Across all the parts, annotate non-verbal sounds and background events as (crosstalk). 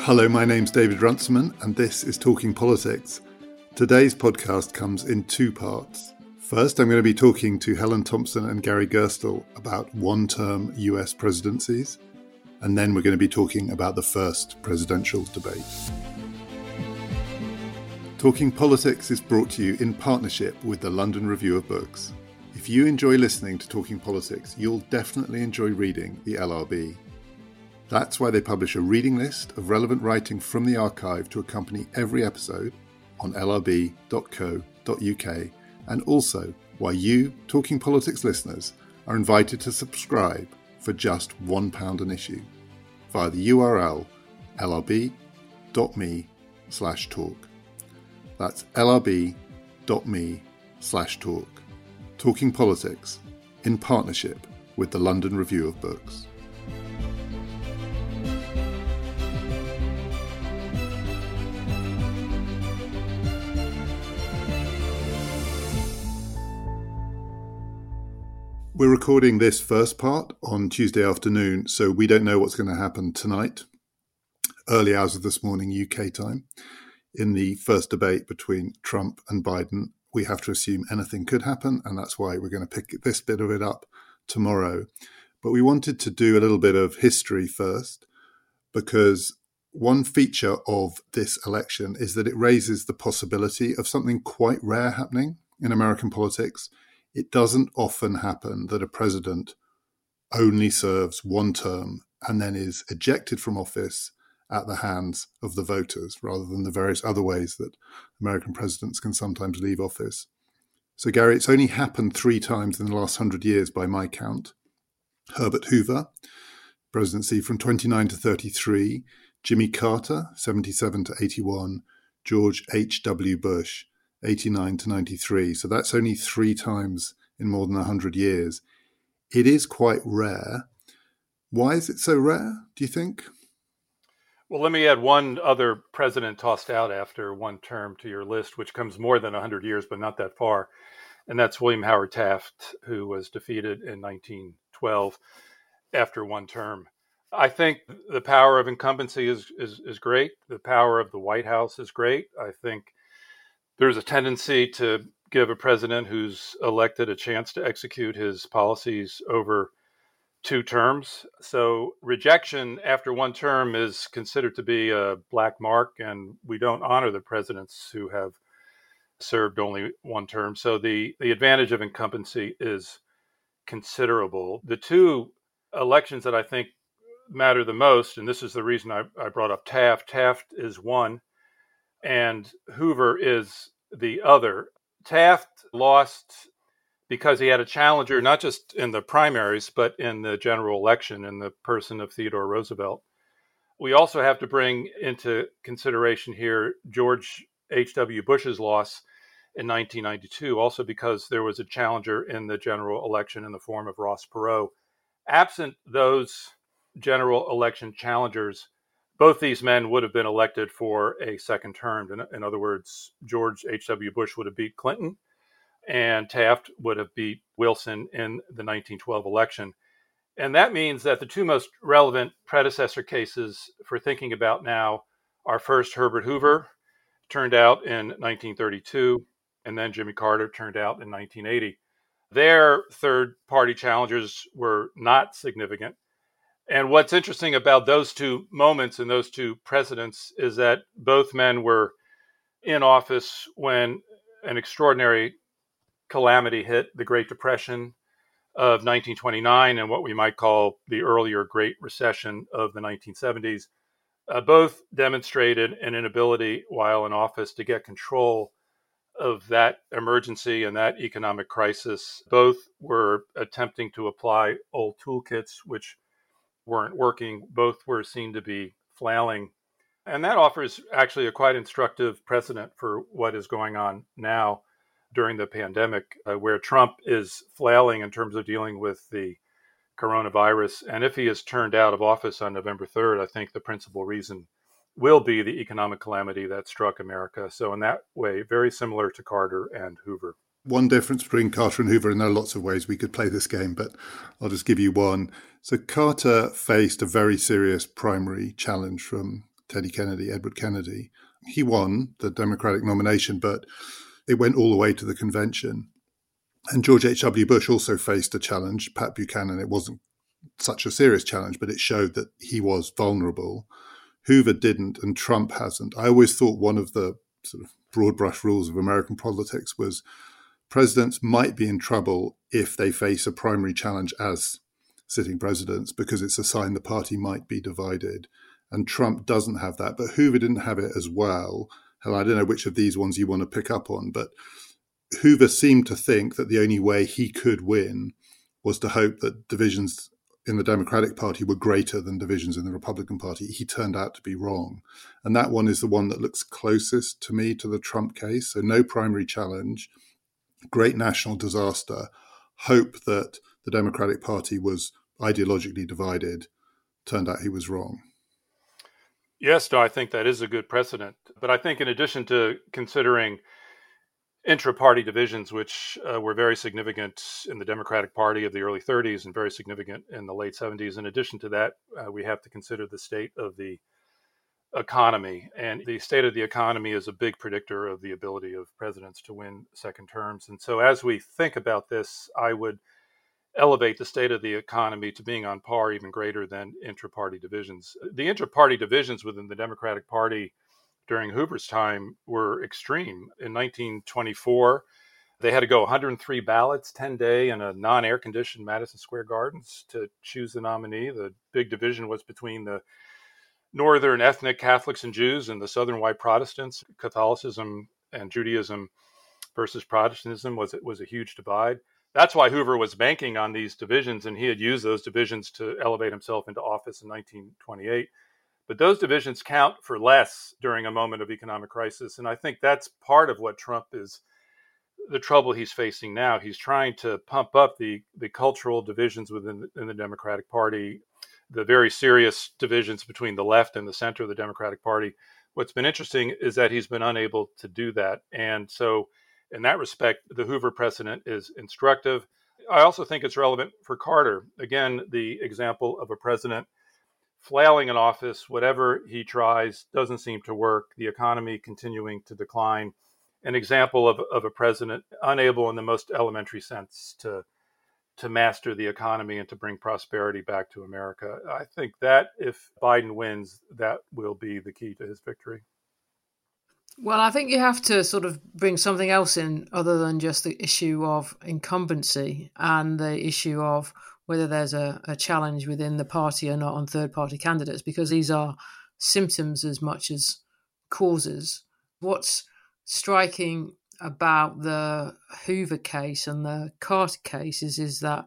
Hello, my name's David Runciman, and this is Talking Politics. Today's podcast comes in two parts. First, I'm going to be talking to Helen Thompson and Gary Gerstle about one term US presidencies, and then we're going to be talking about the first presidential debate. Talking Politics is brought to you in partnership with the London Review of Books. If you enjoy listening to Talking Politics, you'll definitely enjoy reading the LRB. That's why they publish a reading list of relevant writing from the archive to accompany every episode on lrb.co.uk, and also why you, Talking Politics listeners, are invited to subscribe for just £1 an issue via the URL lrb.me slash talk. That's lrb.me slash talk. Talking Politics in partnership with the London Review of Books. We're recording this first part on Tuesday afternoon, so we don't know what's going to happen tonight, early hours of this morning UK time, in the first debate between Trump and Biden. We have to assume anything could happen, and that's why we're going to pick this bit of it up tomorrow. But we wanted to do a little bit of history first, because one feature of this election is that it raises the possibility of something quite rare happening in American politics it doesn't often happen that a president only serves one term and then is ejected from office at the hands of the voters rather than the various other ways that American presidents can sometimes leave office. So, Gary, it's only happened three times in the last hundred years by my count. Herbert Hoover, presidency from 29 to 33, Jimmy Carter, 77 to 81, George H.W. Bush, 89 to 93. So that's only three times in more than 100 years. It is quite rare. Why is it so rare, do you think? Well, let me add one other president tossed out after one term to your list, which comes more than 100 years, but not that far. And that's William Howard Taft, who was defeated in 1912 after one term. I think the power of incumbency is, is, is great. The power of the White House is great. I think there's a tendency to give a president who's elected a chance to execute his policies over two terms. So rejection after one term is considered to be a black mark, and we don't honor the presidents who have served only one term. So the, the advantage of incumbency is considerable. The two elections that I think matter the most, and this is the reason I, I brought up Taft, Taft is one and Hoover is the other. Taft lost because he had a challenger, not just in the primaries, but in the general election in the person of Theodore Roosevelt. We also have to bring into consideration here George H.W. Bush's loss in 1992, also because there was a challenger in the general election in the form of Ross Perot. Absent those general election challengers, both these men would have been elected for a second term. In, in other words, George H.W. Bush would have beat Clinton, and Taft would have beat Wilson in the 1912 election. And that means that the two most relevant predecessor cases for thinking about now are first Herbert Hoover, turned out in 1932, and then Jimmy Carter turned out in 1980. Their third party challengers were not significant. And what's interesting about those two moments and those two presidents is that both men were in office when an extraordinary calamity hit the Great Depression of 1929 and what we might call the earlier Great Recession of the 1970s. Uh, both demonstrated an inability while in office to get control of that emergency and that economic crisis. Both were attempting to apply old toolkits, which weren't working. Both were seen to be flailing. And that offers actually a quite instructive precedent for what is going on now during the pandemic, uh, where Trump is flailing in terms of dealing with the coronavirus. And if he is turned out of office on November 3rd, I think the principal reason will be the economic calamity that struck America. So, in that way, very similar to Carter and Hoover one difference between Carter and Hoover, and there are lots of ways we could play this game, but I'll just give you one. So Carter faced a very serious primary challenge from Teddy Kennedy, Edward Kennedy. He won the Democratic nomination, but it went all the way to the convention. And George H.W. Bush also faced a challenge, Pat Buchanan. It wasn't such a serious challenge, but it showed that he was vulnerable. Hoover didn't, and Trump hasn't. I always thought one of the sort of broad brush rules of American politics was presidents might be in trouble if they face a primary challenge as sitting presidents because it's a sign the party might be divided. And Trump doesn't have that, but Hoover didn't have it as well. Hell, I don't know which of these ones you want to pick up on, but Hoover seemed to think that the only way he could win was to hope that divisions in the Democratic Party were greater than divisions in the Republican Party. He turned out to be wrong. And that one is the one that looks closest to me to the Trump case. So, no primary challenge, great national disaster, hope that the Democratic Party was ideologically divided. Turned out he was wrong. Yes, no, I think that is a good precedent. But I think, in addition to considering intra-party divisions, which uh, were very significant in the Democratic Party of the early 30s and very significant in the late 70s. In addition to that, uh, we have to consider the state of the economy, and the state of the economy is a big predictor of the ability of presidents to win second terms. And so, as we think about this, I would elevate the state of the economy to being on par, even greater than intra-party divisions. The intra-party divisions within the Democratic Party during Hoover's time were extreme. In 1924, they had to go 103 ballots, 10 day, in a non air conditioned Madison Square Gardens to choose the nominee. The big division was between the northern ethnic Catholics and Jews and the southern white Protestants. Catholicism and Judaism versus Protestantism was was a huge divide. That's why Hoover was banking on these divisions, and he had used those divisions to elevate himself into office in 1928. But those divisions count for less during a moment of economic crisis. And I think that's part of what Trump is the trouble he's facing now. He's trying to pump up the, the cultural divisions within the, in the Democratic Party, the very serious divisions between the left and the center of the Democratic Party. What's been interesting is that he's been unable to do that. And so, in that respect, the Hoover precedent is instructive. I also think it's relevant for Carter. Again, the example of a president flailing in office, whatever he tries doesn't seem to work. The economy continuing to decline. An example of, of a president unable, in the most elementary sense, to to master the economy and to bring prosperity back to America. I think that if Biden wins, that will be the key to his victory. Well, I think you have to sort of bring something else in other than just the issue of incumbency and the issue of whether there's a, a challenge within the party or not on third party candidates, because these are symptoms as much as causes. What's striking about the Hoover case and the Carter cases is, that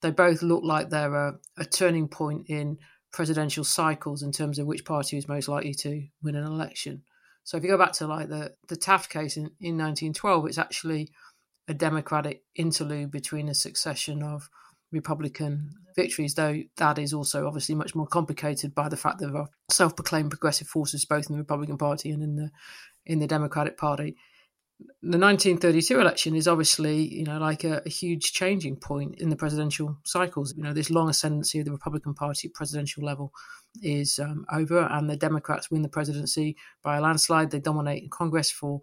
they both look like they're a, a turning point in presidential cycles in terms of which party is most likely to win an election. So if you go back to like the, the Taft case in, in 1912, it's actually a democratic interlude between a succession of Republican victories, though that is also obviously much more complicated by the fact that there are self-proclaimed progressive forces both in the Republican Party and in the in the Democratic Party. The 1932 election is obviously, you know, like a, a huge changing point in the presidential cycles. You know, this long ascendancy of the Republican Party at presidential level is um, over, and the Democrats win the presidency by a landslide. They dominate Congress for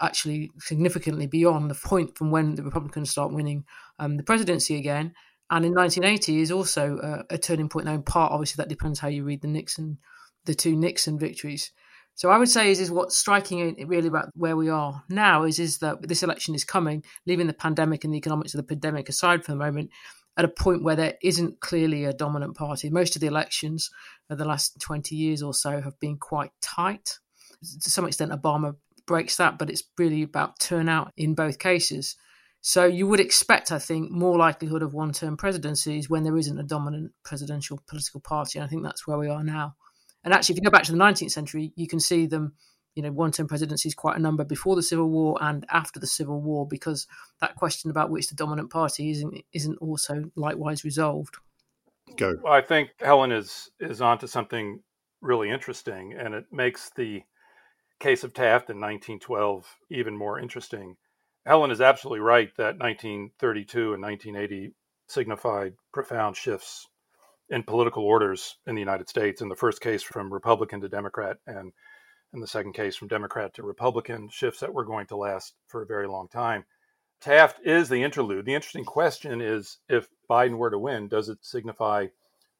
actually significantly beyond the point from when the Republicans start winning um, the presidency again. And in 1980 is also a, a turning point. Now, in part, obviously, that depends how you read the Nixon, the two Nixon victories. So I would say is, is what's striking really about where we are now is is that this election is coming, leaving the pandemic and the economics of the pandemic aside for the moment, at a point where there isn't clearly a dominant party. Most of the elections of the last 20 years or so have been quite tight. To some extent, Obama breaks that, but it's really about turnout in both cases. So you would expect, I think, more likelihood of one-term presidencies when there isn't a dominant presidential political party. And I think that's where we are now. And actually, if you go back to the 19th century, you can see them, you know, one-term presidencies quite a number before the Civil War and after the Civil War, because that question about which the dominant party isn't isn't also likewise resolved. Go. Well, I think Helen is is onto something really interesting, and it makes the case of Taft in 1912 even more interesting. Helen is absolutely right that 1932 and 1980 signified profound shifts in political orders in the United States. In the first case, from Republican to Democrat, and in the second case, from Democrat to Republican, shifts that were going to last for a very long time. Taft is the interlude. The interesting question is if Biden were to win, does it signify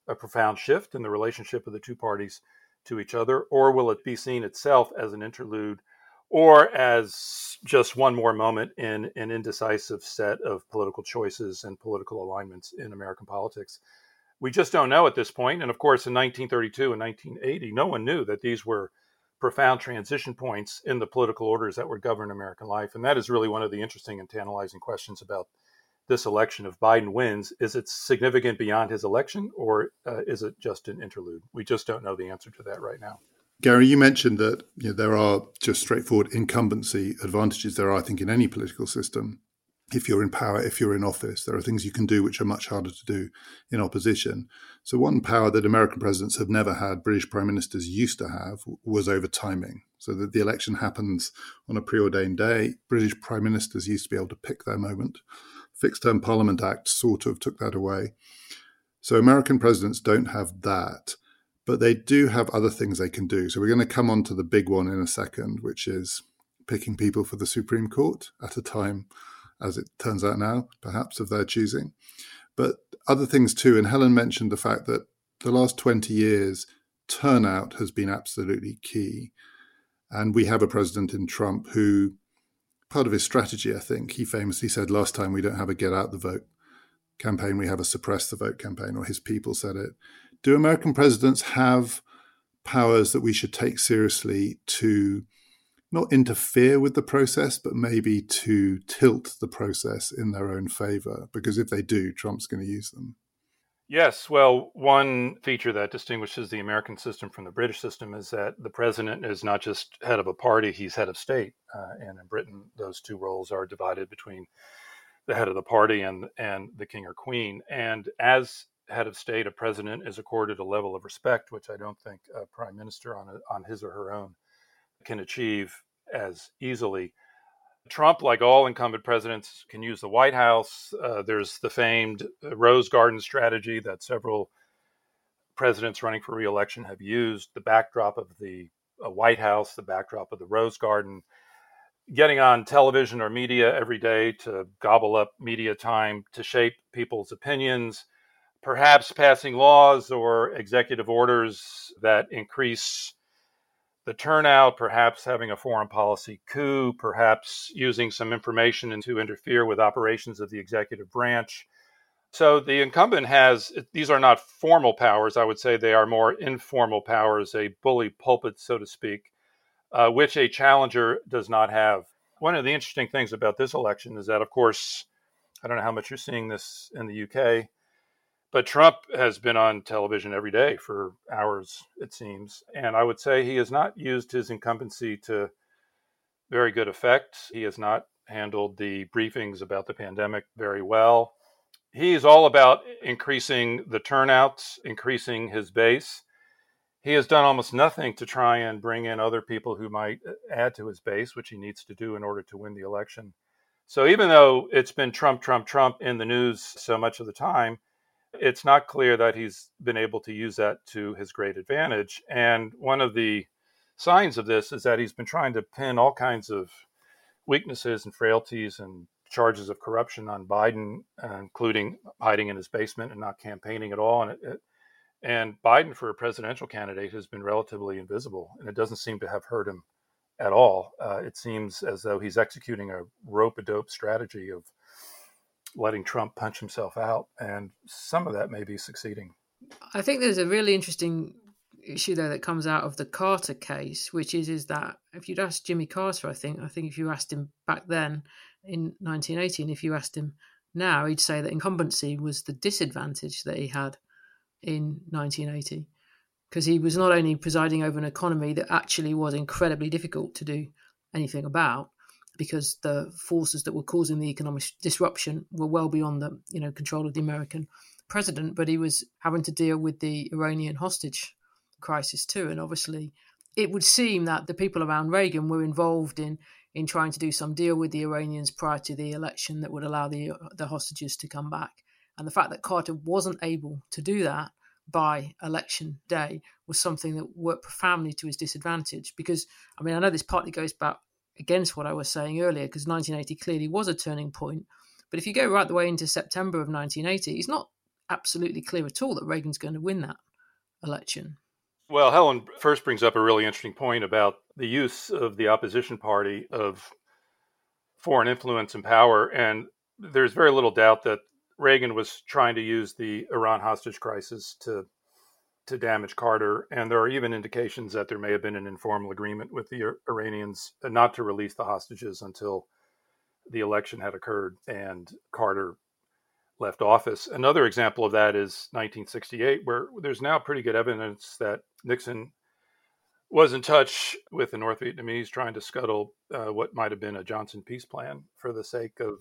a profound shift in the relationship of the two parties to each other, or will it be seen itself as an interlude or as just one more moment in an indecisive set of political choices and political alignments in American politics? We just don't know at this point. And of course, in 1932 and 1980, no one knew that these were profound transition points in the political orders that would govern American life. And that is really one of the interesting and tantalizing questions about this election. If Biden wins, is it significant beyond his election or uh, is it just an interlude? We just don't know the answer to that right now. Gary, you mentioned that you know, there are just straightforward incumbency advantages. There are, I think, in any political system if you're in power, if you're in office. There are things you can do which are much harder to do in opposition. So, one power that American presidents have never had, British prime ministers used to have, was over timing. So that the election happens on a preordained day. British prime ministers used to be able to pick their moment. Fixed Term Parliament Act sort of took that away. So, American presidents don't have that, but they do have other things they can do. So, we're going to come on to the big one in a second, which is picking people for the Supreme Court at a time as it turns out now, perhaps of their choosing. But other things too. And Helen mentioned the fact that the last 20 years, turnout has been absolutely key. And we have a president in Trump who, part of his strategy, I think, he famously said last time we don't have a get out the vote campaign, we have a suppress the vote campaign, or his people said it. Do American presidents have powers that we should take seriously to not interfere with the process, but maybe to tilt the process in their own favor. Because if they do, Trump's going to use them. Yes. Well, one feature that distinguishes the American system from the British system is that the president is not just head of a party, he's head of state. Uh, and in Britain, those two roles are divided between the head of the party and, and the king or queen. And as head of state, a president is accorded a level of respect, which I don't think a prime minister on, a, on his or her own can achieve as easily. Trump, like all incumbent presidents, can use the White House. Uh, there's the famed Rose Garden strategy that several presidents running for reelection have used. The backdrop of the uh, White House, the backdrop of the Rose Garden, getting on television or media every day to gobble up media time to shape people's opinions, perhaps passing laws or executive orders that increase the turnout, perhaps having a foreign policy coup, perhaps using some information to interfere with operations of the executive branch. So the incumbent has, these are not formal powers. I would say they are more informal powers, a bully pulpit, so to speak, uh, which a challenger does not have. One of the interesting things about this election is that, of course, I don't know how much you're seeing this in the UK. But Trump has been on television every day for hours, it seems. And I would say he has not used his incumbency to very good effect. He has not handled the briefings about the pandemic very well. He's all about increasing the turnouts, increasing his base. He has done almost nothing to try and bring in other people who might add to his base, which he needs to do in order to win the election. So even though it's been Trump, Trump, Trump in the news so much of the time, it's not clear that he's been able to use that to his great advantage. And one of the signs of this is that he's been trying to pin all kinds of weaknesses and frailties and charges of corruption on Biden, uh, including hiding in his basement and not campaigning at all. And it, it, and Biden, for a presidential candidate, has been relatively invisible, and it doesn't seem to have hurt him at all. Uh, it seems as though he's executing a rope a dope strategy of letting Trump punch himself out, and some of that may be succeeding. I think there's a really interesting issue there that comes out of the Carter case, which is is that if you'd asked Jimmy Carter, I think I think if you asked him back then in 1980, and if you asked him now, he'd say that incumbency was the disadvantage that he had in 1980 because he was not only presiding over an economy that actually was incredibly difficult to do anything about, because the forces that were causing the economic disruption were well beyond the you know control of the American president, but he was having to deal with the Iranian hostage crisis too, and obviously it would seem that the people around Reagan were involved in in trying to do some deal with the Iranians prior to the election that would allow the the hostages to come back, and the fact that Carter wasn't able to do that by election day was something that worked profoundly to his disadvantage. Because, I mean, I know this partly goes back against what I was saying earlier, because 1980 clearly was a turning point. But if you go right the way into September of 1980, it's not absolutely clear at all that Reagan's going to win that election. Well, Helen first brings up a really interesting point about the use of the opposition party of foreign influence and power. And there's very little doubt that Reagan was trying to use the Iran hostage crisis to to damage Carter, and there are even indications that there may have been an informal agreement with the Iranians not to release the hostages until the election had occurred and Carter left office. Another example of that is 1968, where there's now pretty good evidence that Nixon was in touch with the North Vietnamese trying to scuttle uh, what might have been a Johnson peace plan for the sake of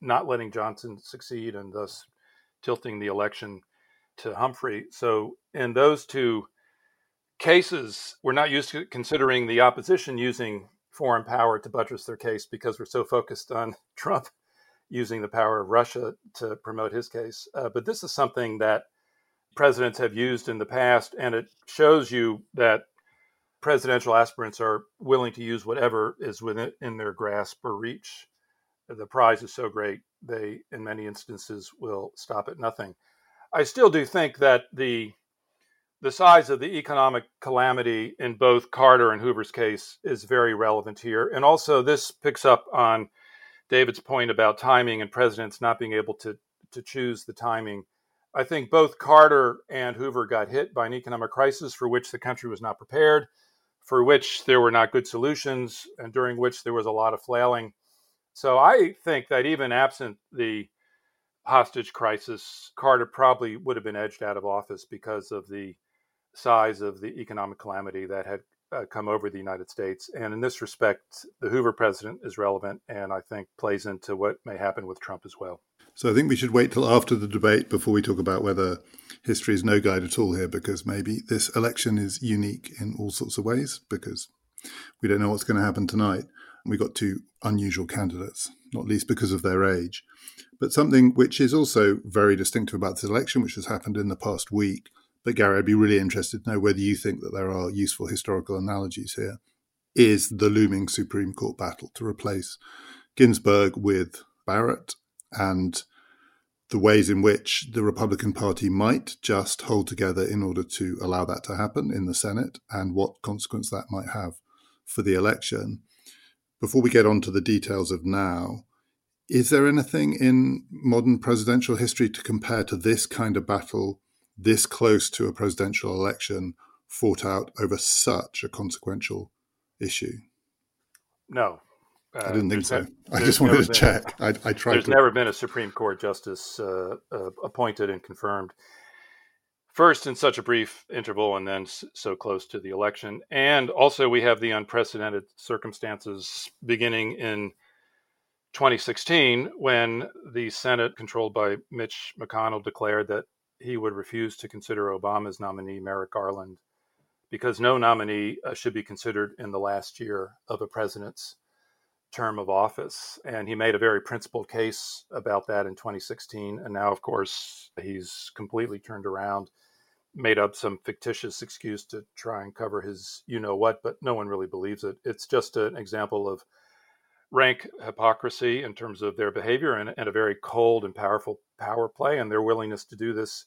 not letting Johnson succeed and thus tilting the election to Humphrey. So, in those two cases, we're not used to considering the opposition using foreign power to buttress their case because we're so focused on (laughs) Trump using the power of Russia to promote his case. Uh, but this is something that presidents have used in the past, and it shows you that presidential aspirants are willing to use whatever is within in their grasp or reach the prize is so great, they, in many instances, will stop at nothing. I still do think that the the size of the economic calamity in both Carter and Hoover's case is very relevant here. And also, this picks up on David's point about timing and presidents not being able to, to choose the timing. I think both Carter and Hoover got hit by an economic crisis for which the country was not prepared, for which there were not good solutions, and during which there was a lot of flailing. So I think that even absent the hostage crisis, Carter probably would have been edged out of office because of the size of the economic calamity that had uh, come over the United States. And in this respect, the Hoover president is relevant and I think plays into what may happen with Trump as well. So I think we should wait till after the debate before we talk about whether history is no guide at all here, because maybe this election is unique in all sorts of ways, because we don't know what's going to happen tonight. We got two unusual candidates, not least because of their age. But something which is also very distinctive about this election, which has happened in the past week. But Gary, I'd be really interested to know whether you think that there are useful historical analogies here. Is the looming Supreme Court battle to replace Ginsburg with Barrett and the ways in which the Republican Party might just hold together in order to allow that to happen in the Senate and what consequence that might have for the election before we get on to the details of now, is there anything in modern presidential history to compare to this kind of battle, this close to a presidential election, fought out over such a consequential issue? No. Uh, I didn't think so. I just wanted to check. I, I tried. There's to... never been a Supreme Court justice uh, uh, appointed and confirmed first in such a brief interval and then so close to the election. And also, we have the unprecedented circumstances beginning in 2016 when the Senate, controlled by Mitch McConnell, declared that he would refuse to consider Obama's nominee, Merrick Garland, because no nominee uh, should be considered in the last year of a president's term of office. And he made a very principled case about that in 2016. And now, of course, he's completely turned around made up some fictitious excuse to try and cover his you know what, but no one really believes it. It's just an example of rank hypocrisy in terms of their behavior and, and, a very cold and powerful power play. And their willingness to do this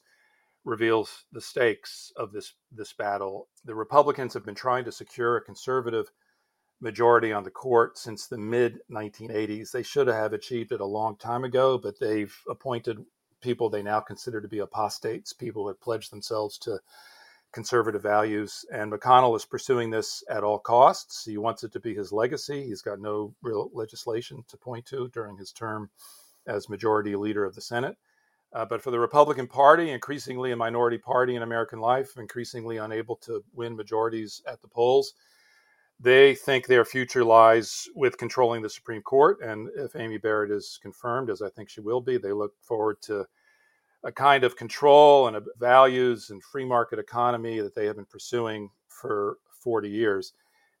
reveals the stakes of this this battle. The Republicans have been trying to secure a conservative majority on the court since the mid 1980s. They should have achieved it a long time ago, but they've appointed people they now consider to be apostates, people who have pledged themselves to conservative values. And McConnell is pursuing this at all costs. He wants it to be his legacy. He's got no real legislation to point to during his term as majority leader of the Senate. Uh, but for the Republican Party, increasingly a minority party in American life, increasingly unable to win majorities at the polls, they think their future lies with controlling the Supreme Court. And if Amy Barrett is confirmed, as I think she will be, they look forward to a kind of control and values and free market economy that they have been pursuing for 40 years.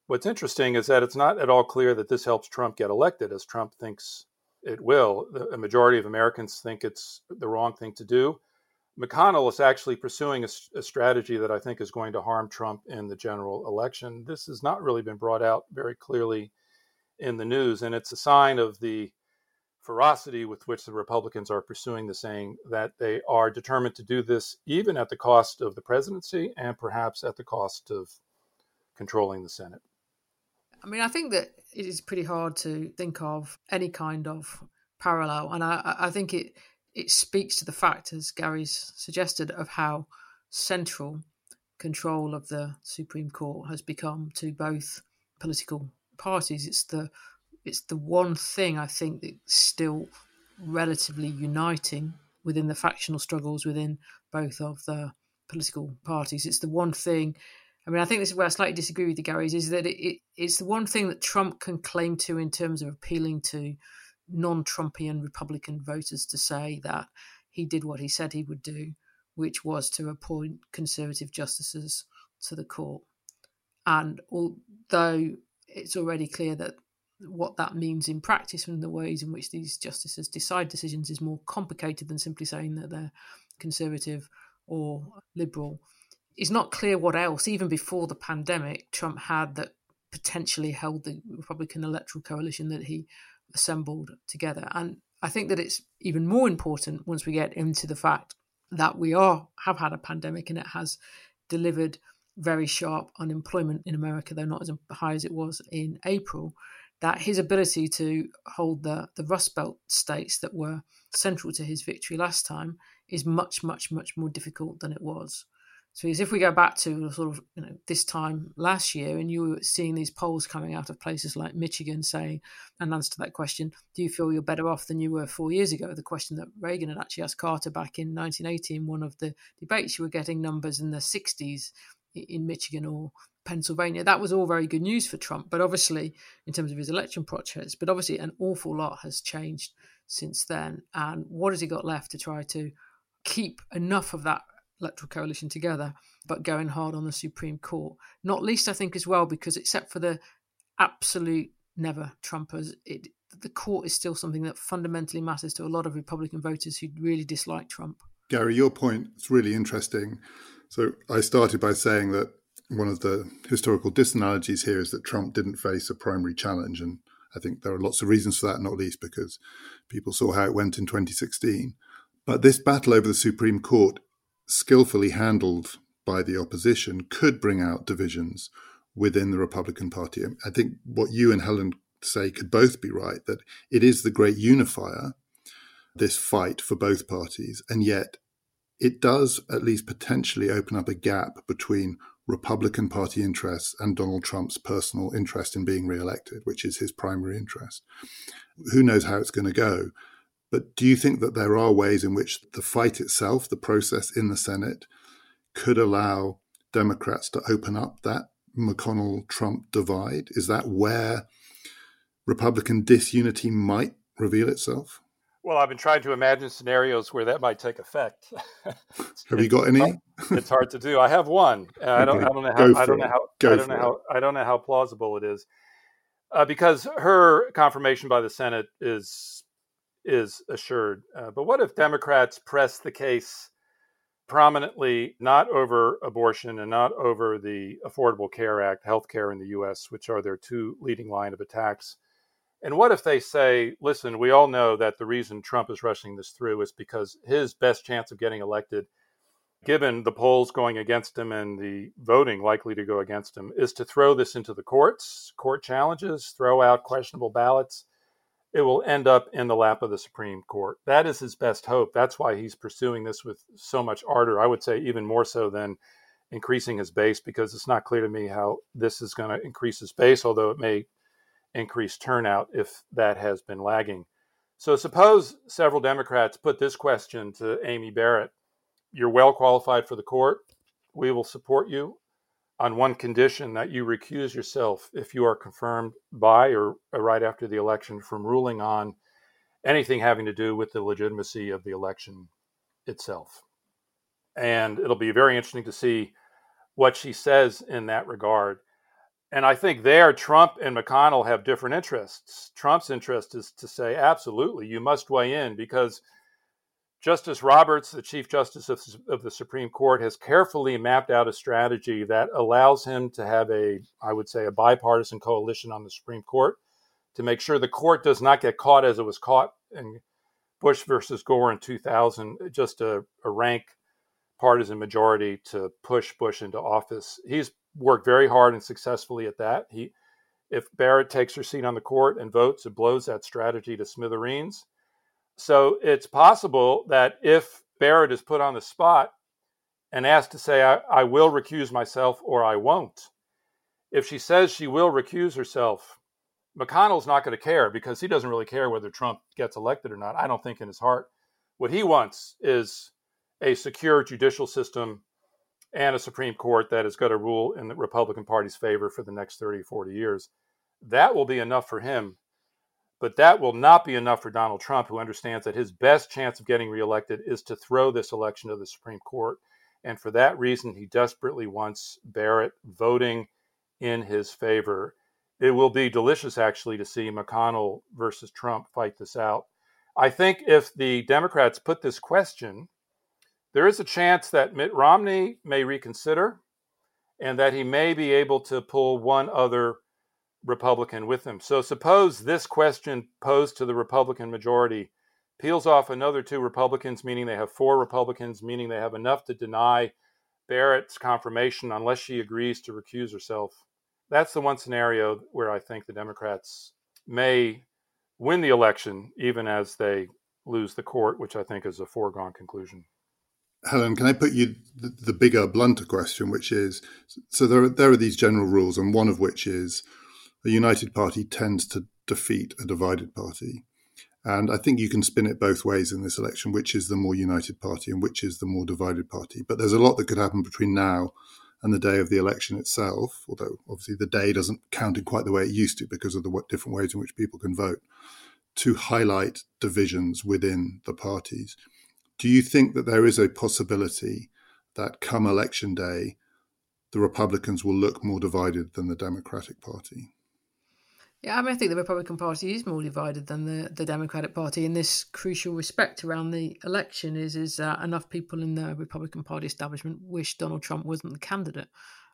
What's interesting is that it's not at all clear that this helps Trump get elected, as Trump thinks it will. A majority of Americans think it's the wrong thing to do. McConnell is actually pursuing a, a, strategy that I think is going to harm Trump in the general election. This has not really been brought out very clearly in the news, and it's a sign of the ferocity with which the Republicans are pursuing the saying that they are determined to do this even at the cost of the presidency and perhaps at the cost of controlling the Senate. I mean, I think that it is pretty hard to think of any kind of parallel, and I, I think it it speaks to the fact, as Gary's suggested, of how central control of the Supreme Court has become to both political parties. It's the it's the one thing I think that's still relatively uniting within the factional struggles within both of the political parties. It's the one thing. I mean, I think this is where I slightly disagree with the Gary's is that it, it, it's the one thing that Trump can claim to in terms of appealing to non-Trumpian Republican voters to say that he did what he said he would do, which was to appoint conservative justices to the court. And although it's already clear that what that means in practice and the ways in which these justices decide decisions is more complicated than simply saying that they're conservative or liberal. It's not clear what else, even before the pandemic, Trump had that potentially held the Republican electoral coalition that he assembled together. And I think that it's even more important once we get into the fact that we are have had a pandemic and it has delivered very sharp unemployment in America, though not as high as it was in April that his ability to hold the, the Rust Belt states that were central to his victory last time is much, much, much more difficult than it was. So if we go back to sort of you know this time last year, and you were seeing these polls coming out of places like Michigan saying, and answer to that question, do you feel you're better off than you were four years ago? The question that Reagan had actually asked Carter back in 1980 in one of the debates, you were getting numbers in the 60s in Michigan or Pennsylvania. That was all very good news for Trump, but obviously, in terms of his election prospects, but obviously, an awful lot has changed since then. And what has he got left to try to keep enough of that electoral coalition together, but going hard on the Supreme Court? Not least, I think, as well, because except for the absolute never Trumpers, it, the court is still something that fundamentally matters to a lot of Republican voters who really dislike Trump. Gary, your point is really interesting. So I started by saying that one of the historical disanalogies here is that Trump didn't face a primary challenge. And I think there are lots of reasons for that, not least because people saw how it went in 2016. But this battle over the Supreme Court, skillfully handled by the opposition, could bring out divisions within the Republican Party. I think what you and Helen say could both be right that it is the great unifier, this fight for both parties. And yet, it does at least potentially open up a gap between Republican Party interests and Donald Trump's personal interest in being reelected, which is his primary interest. Who knows how it's going to go? But do you think that there are ways in which the fight itself, the process in the Senate, could allow Democrats to open up that McConnell Trump divide? Is that where Republican disunity might reveal itself? Well, I've been trying to imagine scenarios where that might take effect. (laughs) have you got any? it's hard to do. I have one. Okay. I don't. I don't know how. I don't know how. I don't know how. I don't know how plausible it is, uh, because her confirmation by the Senate is is assured. Uh, but what if Democrats press the case prominently, not over abortion and not over the Affordable Care Act, health care in the U.S., which are their two leading line of attacks? And what if they say, listen, we all know that the reason Trump is rushing this through is because his best chance of getting elected, given the polls going against him and the voting likely to go against him, is to throw this into the courts, court challenges, throw out questionable ballots. It will end up in the lap of the Supreme Court. That is his best hope. That's why he's pursuing this with so much ardor. I would say even more so than increasing his base, because it's not clear to me how this is going to increase his base, although it may increase turnout if that has been lagging. So, suppose several Democrats put this question to Amy Barrett You're well qualified for the court. We will support you on one condition that you recuse yourself if you are confirmed by or uh, right after the election from ruling on anything having to do with the legitimacy of the election itself. And it'll be very interesting to see what she says in that regard. And I think there, Trump and McConnell have different interests. Trump's interest is to say, absolutely, you must weigh in because Justice Roberts, the Chief Justice of, of, the Supreme Court, has carefully mapped out a strategy that allows him to have a, I would say, a bipartisan coalition on the Supreme Court to make sure the court does not get caught as it was caught in Bush versus Gore in 2000, just a, a rank partisan majority to push Bush into office. He's worked very hard and successfully at that. He, if Barrett takes her seat on the court and votes, it blows that strategy to smithereens. So it's possible that if Barrett is put on the spot and asked to say, I, I will recuse myself or I won't, if she says she will recuse herself, McConnell's not going to care because he doesn't really care whether Trump gets elected or not. I don't think in his heart. What he wants is a secure judicial system and a Supreme Court that is going to rule in the Republican Party's favor for the next 30, 40 years. That will be enough for him. But that will not be enough for Donald Trump, who understands that his best chance of getting reelected is to throw this election to the Supreme Court. And for that reason, he desperately wants Barrett voting in his favor. It will be delicious, actually, to see McConnell versus Trump fight this out. I think if the Democrats put this question there is a chance that Mitt Romney may reconsider and that he may be able to pull one other Republican with them. So, suppose this question posed to the Republican majority peels off another two Republicans, meaning they have four Republicans, meaning they have enough to deny Barrett's confirmation unless she agrees to recuse herself. That's the one scenario where I think the Democrats may win the election, even as they lose the court, which I think is a foregone conclusion. Helen, can I put you the, the, bigger, blunter question, which is so there are, there are these general rules, and one of which is a united party tends to defeat a divided party. And I think you can spin it both ways in this election, which is the more united party and which is the more divided party. But there's a lot that could happen between now and the day of the election itself, although obviously the day doesn't count in quite the way it used to because of the different ways in which people can vote, to highlight divisions within the parties. Do you think that there is a possibility that come election day, the Republicans will look more divided than the Democratic Party? Yeah, I mean, I think the Republican Party is more divided than the, the Democratic Party in this crucial respect around the election. Is is uh, enough people in the Republican Party establishment wish Donald Trump wasn't the candidate?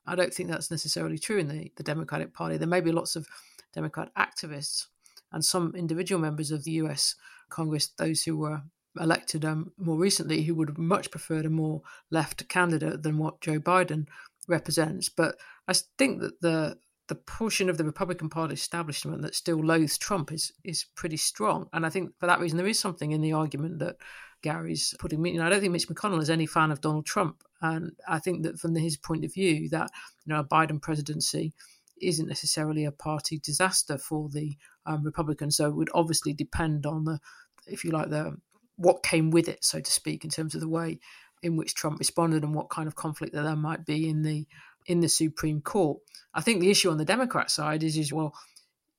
I don't think that's necessarily true in the, the Democratic Party. There may be lots of Democrat activists and some individual members of the U.S. Congress, those who were elected um, more recently who would have much preferred a more left candidate than what Joe Biden represents. But I think that the the portion of the Republican Party establishment that still loathes Trump is is pretty strong, and I think for that reason there is something in the argument that Gary's putting. You know, I don't think Mitch McConnell is any fan of Donald Trump, and I think that from his point of view, that you know a Biden presidency isn't necessarily a party disaster for the um, Republicans. So it would obviously depend on the, if you like, the what came with it, so to speak, in terms of the way in which Trump responded and what kind of conflict that there might be in the in the Supreme Court. I think the issue on the Democrat side is is well,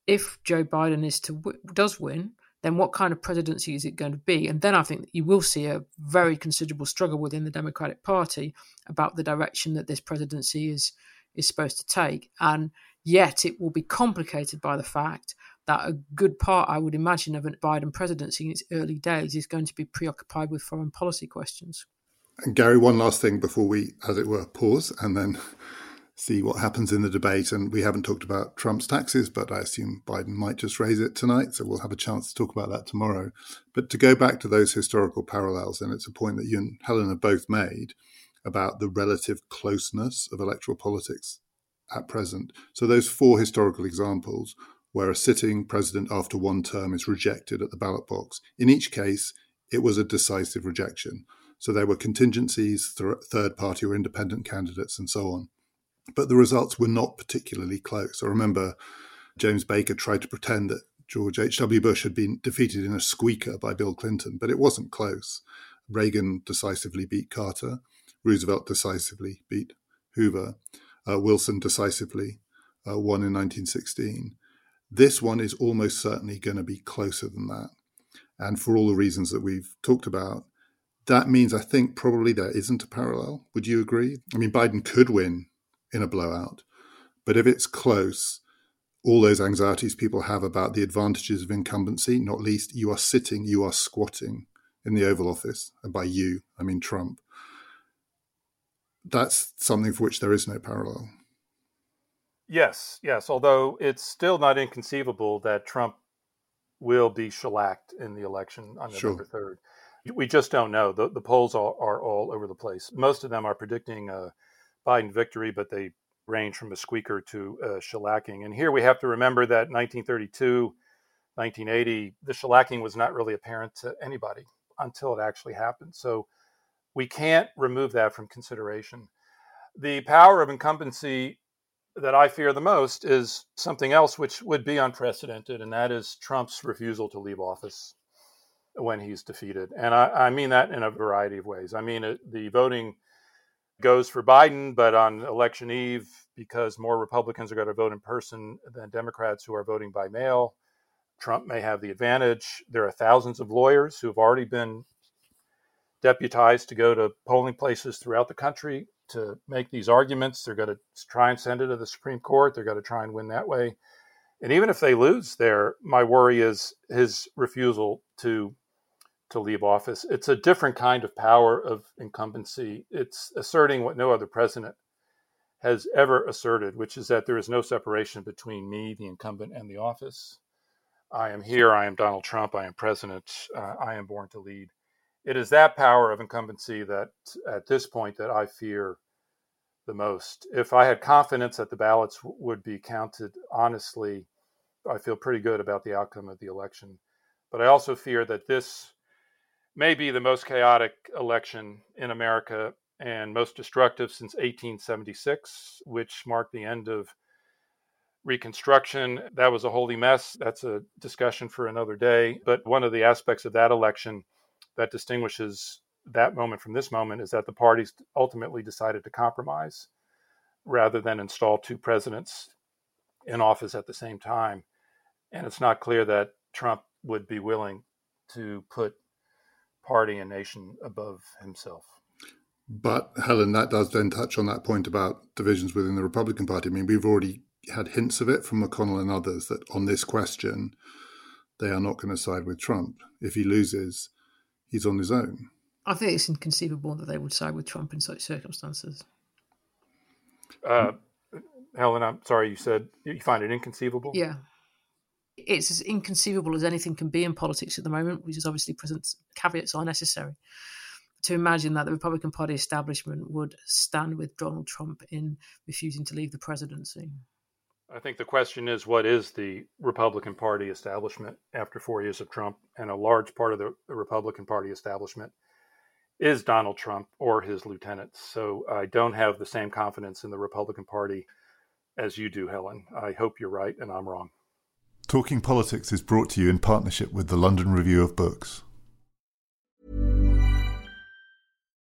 if Joe Biden is to does win, then what kind of presidency is it going to be? And then I think you will see a very considerable struggle within the Democratic Party about the direction that this presidency is is supposed to take. And yet it will be complicated by the fact that a good part, I would imagine, of a Biden presidency in its early days is going to be preoccupied with foreign policy questions. And Gary, one last thing before we, as it were, pause and then (laughs) see what happens in the debate. And we haven't talked about Trump's taxes, but I assume Biden might just raise it tonight. So we'll have a chance to talk about that tomorrow. But to go back to those historical parallels, and it's a point that you and Helen have both made about the relative closeness of electoral politics at present. So those four historical examples where a sitting president after one term is rejected at the ballot box. In each case, it was a decisive rejection. So there were contingencies, th- third party or independent candidates, and so on. But the results were not particularly close. I remember James Baker tried to pretend that George H.W. Bush had been defeated in a squeaker by Bill Clinton, but it wasn't close. Reagan decisively beat Carter. Roosevelt decisively beat Hoover. Uh, Wilson decisively uh, won in 1916. This one is almost certainly going to be closer than that. And for all the reasons that we've talked about, that means I think probably there isn't a parallel. Would you agree? I mean, Biden could win in a blowout, but if it's close, all those anxieties people have about the advantages of incumbency, not least you are sitting, you are squatting in the Oval Office, and by you, I mean Trump, that's something for which there is no parallel. Yes, yes. Although it's still not inconceivable that Trump will be shellacked in the election on November sure. 3rd. We just don't know. The, the polls are, are, all over the place. Most of them are predicting a Biden victory, but they range from a squeaker to a shellacking. And here we have to remember that 1932, 1980, the shellacking was not really apparent to anybody until it actually happened. So we can't remove that from consideration. The power of incumbency that I fear the most is something else which would be unprecedented, and that is Trump's refusal to leave office when he's defeated. And I, I mean that in a variety of ways. I mean, it, the voting goes for Biden, but on election eve, because more Republicans are going to vote in person than Democrats who are voting by mail, Trump may have the advantage. There are thousands of lawyers who have already been deputized to go to polling places throughout the country to make these arguments. They're going to try and send it to the Supreme Court. They're going to try and win that way. And even if they lose there, my worry is his refusal to to leave office. It's a different kind of power of incumbency. It's asserting what no other president has ever asserted, which is that there is no separation between me, the incumbent, and the office. I am here. I am Donald Trump. I am president. Uh, I am born to lead it is that power of incumbency that at this point that I fear the most. If I had confidence that the ballots w- would be counted honestly, I feel pretty good about the outcome of the election. But I also fear that this may be the most chaotic election in America and most destructive since 1876, which marked the end of Reconstruction. That was a holy mess. That's a discussion for another day. But one of the aspects of that election that distinguishes that moment from this moment is that the parties ultimately decided to compromise rather than install two presidents in office at the same time. And it's not clear that Trump would be willing to put party and nation above himself. But Helen, that does then touch on that point about divisions within the Republican Party. I mean, we've already had hints of it from McConnell and others that on this question, they are not going to side with Trump. If he loses, he's on his own. I think it's inconceivable that they would side with Trump in such circumstances. Uh, Helen, I'm sorry, you said you find it inconceivable? Yeah. It's as inconceivable as anything can be in politics at the moment, which is obviously present caveats are necessary. To imagine that the Republican Party establishment would stand with Donald Trump in refusing to leave the presidency. I think the question is what is the Republican Party establishment after four years of Trump? And a large part of the Republican Party establishment is Donald Trump or his lieutenants. So I don't have the same confidence in the Republican Party as you do, Helen. I hope you're right and I'm wrong. Talking Politics is brought to you in partnership with the London Review of Books.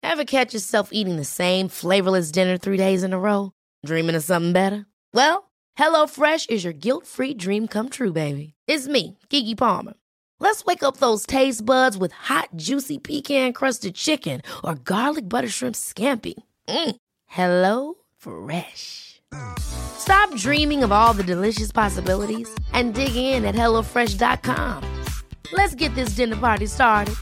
Ever catch yourself eating the same flavorless dinner three days in a row? Dreaming of something better? Well, HelloFresh is your guilt free dream come true, baby. It's me, Keke Palmer. Let's wake up those taste buds with hot, juicy pecan crusted chicken or garlic butter shrimp scampi. Mm. Hello Fresh. Stop dreaming of all the delicious possibilities and dig in at HelloFresh.com. Let's get this dinner party started.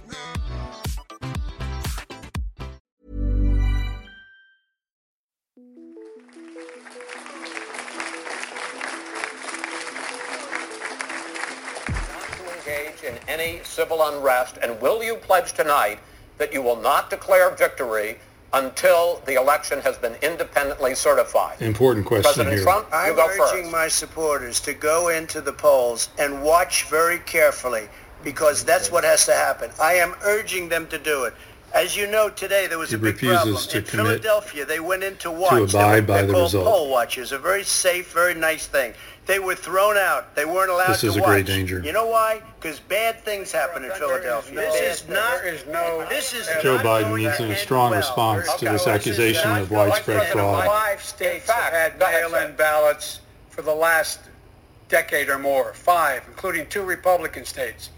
To engage in any civil unrest? And will you pledge tonight that you will not declare victory until the election has been independently certified? Important question President here. Trump, I'm you go urging first. my supporters to go into the polls and watch very carefully because that's what has to happen. I am urging them to do it. As you know, today there was He a big refuses problem. to in Philadelphia, they went in to watch. abide they were, by they're the called result. poll watchers, a very safe, very nice thing. They were thrown out. They weren't allowed This to watch. This is a watch. great danger. You know why? Because bad things happen in Philadelphia. this is not. There is no. This is Joe not Biden needs a strong well. response to this well, accusation this of widespread fraud. Five states fact, have had go mail-in ballots for the last decade or more. Five, including two Republican states.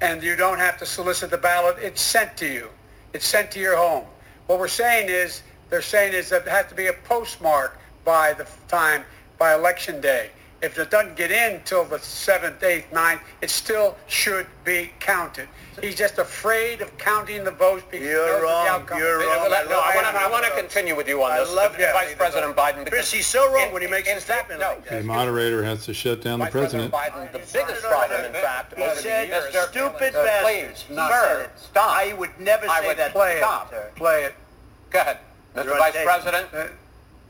And you don't have to solicit the ballot. It's sent to you. It's sent to your home. What we're saying is, they're saying is that it has to be a postmark by the time, by election day. If it doesn't get in till the seventh, eighth, ninth, it still should be counted. He's just afraid of counting the votes because You're he wrong. the outcome. You're wrong. no, I want to. I want to continue with you on I this, love you. Vice President Biden. Chris, because he's so wrong in- when he makes in a statement no. like that. The moderator has to shut down the President president. Biden, the biggest problem, in fact, He over the said, years. stupid Uh, bastards. Please, He sir, stop. I would never I say would that. Play it. Stop. Play it. Go ahead, Mr. You're Vice tape. President.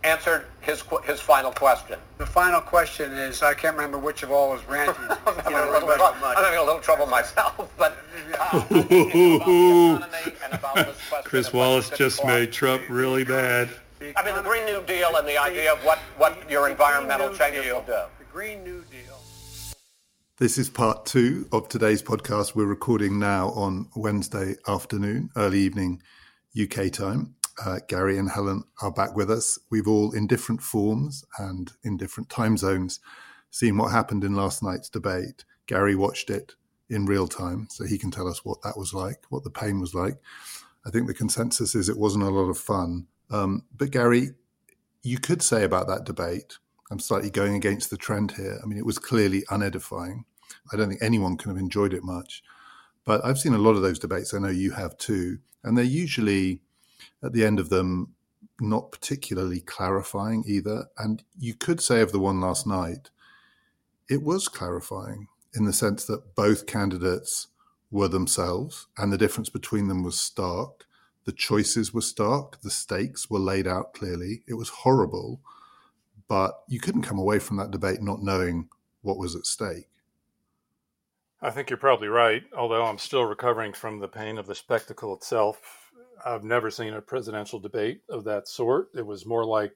Answered his his final question. The final question is, I can't remember which of all his rantings. (laughs) I'm You having, a little trouble. I'm having a little trouble myself, but uh, about the economy about this question Chris Wallace just made Trump really bad. I mean, the Green New Deal and the idea of what, what your environmental Green New changes will do. The Green New Deal. This is part two of today's podcast. We're recording now on Wednesday afternoon, early evening UK time. Uh, Gary and Helen are back with us. We've all, in different forms and in different time zones, seen what happened in last night's debate. Gary watched it in real time, so he can tell us what that was like, what the pain was like. I think the consensus is it wasn't a lot of fun. Um, but Gary, you could say about that debate, I'm slightly going against the trend here. I mean, it was clearly unedifying. I don't think anyone can have enjoyed it much. But I've seen a lot of those debates. I know you have too. And they're usually, at the end of them, not particularly clarifying either. And you could say of the one last night, it was clarifying in the sense that both candidates were themselves and the difference between them was stark. The choices were stark. The stakes were laid out clearly. It was horrible, but you couldn't come away from that debate not knowing what was at stake. I think you're probably right, although I'm still recovering from the pain of the spectacle itself. I've never seen a presidential debate of that sort. It was more like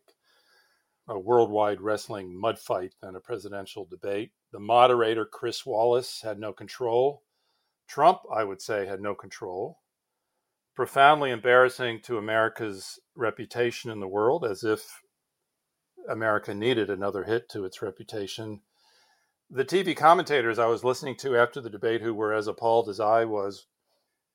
a worldwide wrestling mud fight than a presidential debate. The moderator, Chris Wallace, had no control. Trump, I would say, had no control. Profoundly embarrassing to America's reputation in the world, as if America needed another hit to its reputation the TV commentators I was listening to after the debate, who were as appalled as I was,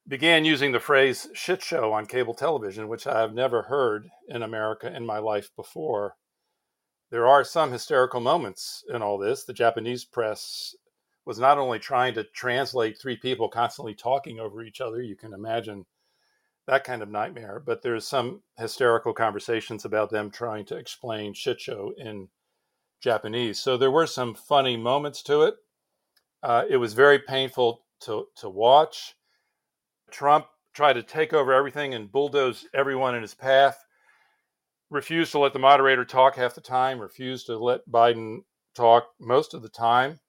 began using the phrase shit show on cable television, which I have never heard in America in my life before. There are some hysterical moments in all this. The Japanese press was not only trying to translate three people constantly talking over each other, you can imagine that kind of nightmare, but there's some hysterical conversations about them trying to explain shit show in Japanese. So there were some funny moments to it. Uh, it was very painful to, to watch. Trump tried to take over everything and bulldoze everyone in his path, refused to let the moderator talk half the time, refused to let Biden talk most of the time,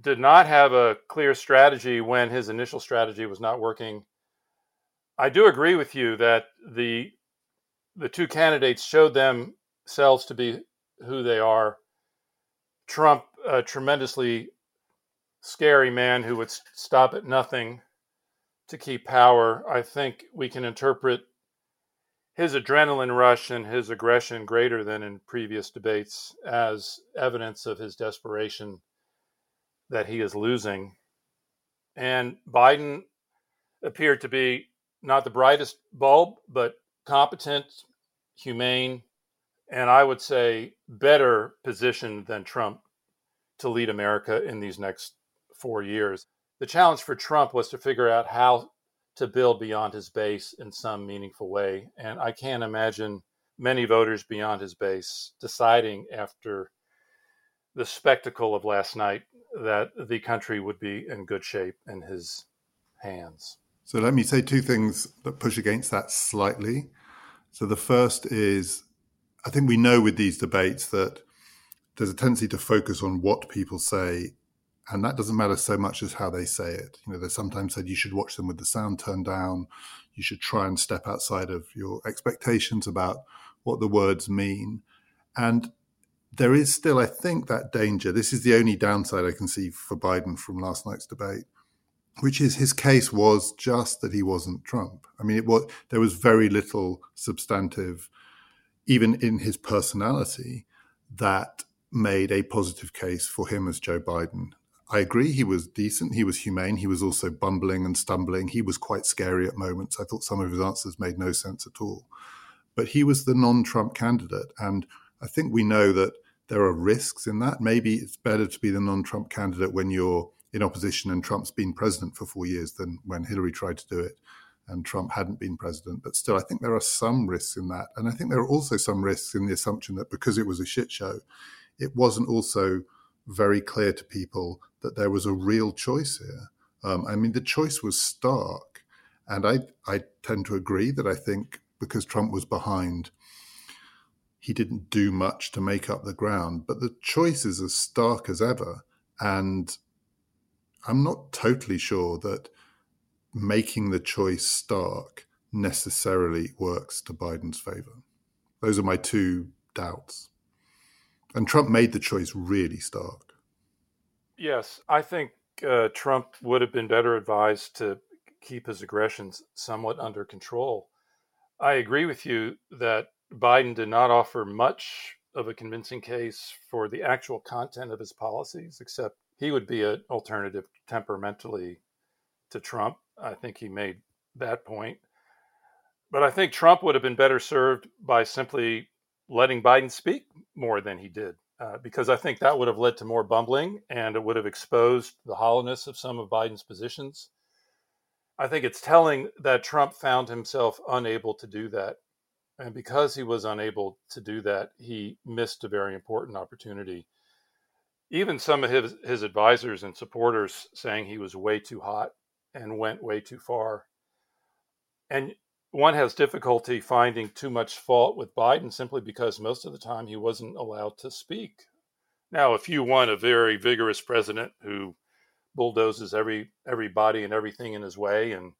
did not have a clear strategy when his initial strategy was not working. I do agree with you that the the two candidates showed themselves to be who they are. Trump, a tremendously scary man who would stop at nothing to keep power. I think we can interpret his adrenaline rush and his aggression greater than in previous debates as evidence of his desperation that he is losing. And Biden appeared to be not the brightest bulb, but competent, humane, and I would say better positioned than Trump to lead America in these next four years. The challenge for Trump was to figure out how to build beyond his base in some meaningful way. And I can't imagine many voters beyond his base deciding after the spectacle of last night that the country would be in good shape in his hands. So let me say two things that push against that slightly. So the first is I think we know with these debates that there's a tendency to focus on what people say, and that doesn't matter so much as how they say it. You know, they sometimes said you should watch them with the sound turned down. You should try and step outside of your expectations about what the words mean. And there is still, I think, that danger. This is the only downside I can see for Biden from last night's debate, which is his case was just that he wasn't Trump. I mean, it was there was very little substantive even in his personality, that made a positive case for him as Joe Biden. I agree, he was decent, he was humane, he was also bumbling and stumbling, he was quite scary at moments. I thought some of his answers made no sense at all. But he was the non Trump candidate. And I think we know that there are risks in that. Maybe it's better to be the non Trump candidate when you're in opposition and Trump's been president for four years than when Hillary tried to do it and Trump hadn't been president. But still, I think there are some risks in that. And I think there are also some risks in the assumption that because it was a shit show, it wasn't also very clear to people that there was a real choice here. Um, I mean, the choice was stark. And I, I tend to agree that I think because Trump was behind, he didn't do much to make up the ground. But the choice is as stark as ever. And I'm not totally sure that making the choice stark necessarily works to Biden's favor. Those are my two doubts. And Trump made the choice really stark. Yes, I think uh, Trump would have been better advised to keep his aggressions somewhat under control. I agree with you that Biden did not offer much of a convincing case for the actual content of his policies, except he would be an alternative temperamentally to Trump. I think he made that point. But I think Trump would have been better served by simply letting Biden speak more than he did, uh, because I think that would have led to more bumbling and it would have exposed the hollowness of some of Biden's positions. I think it's telling that Trump found himself unable to do that. And because he was unable to do that, he missed a very important opportunity. Even some of his, his advisors and supporters saying he was way too hot and went way too far. And one has difficulty finding too much fault with Biden simply because most of the time he wasn't allowed to speak. Now, if you want a very vigorous president who bulldozes every everybody and everything in his way and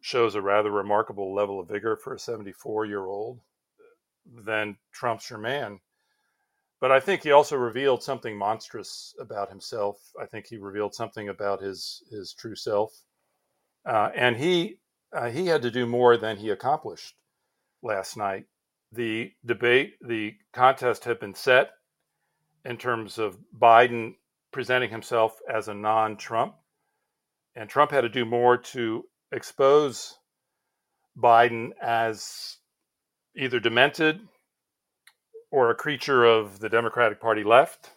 shows a rather remarkable level of vigor for a 74 year old, then Trump's your man. But I think he also revealed something monstrous about himself. I think he revealed something about his his true self, uh, and he uh, he had to do more than he accomplished last night. The debate, the contest had been set in terms of Biden presenting himself as a non-Trump, and Trump had to do more to expose Biden as either demented or a creature of the Democratic Party left,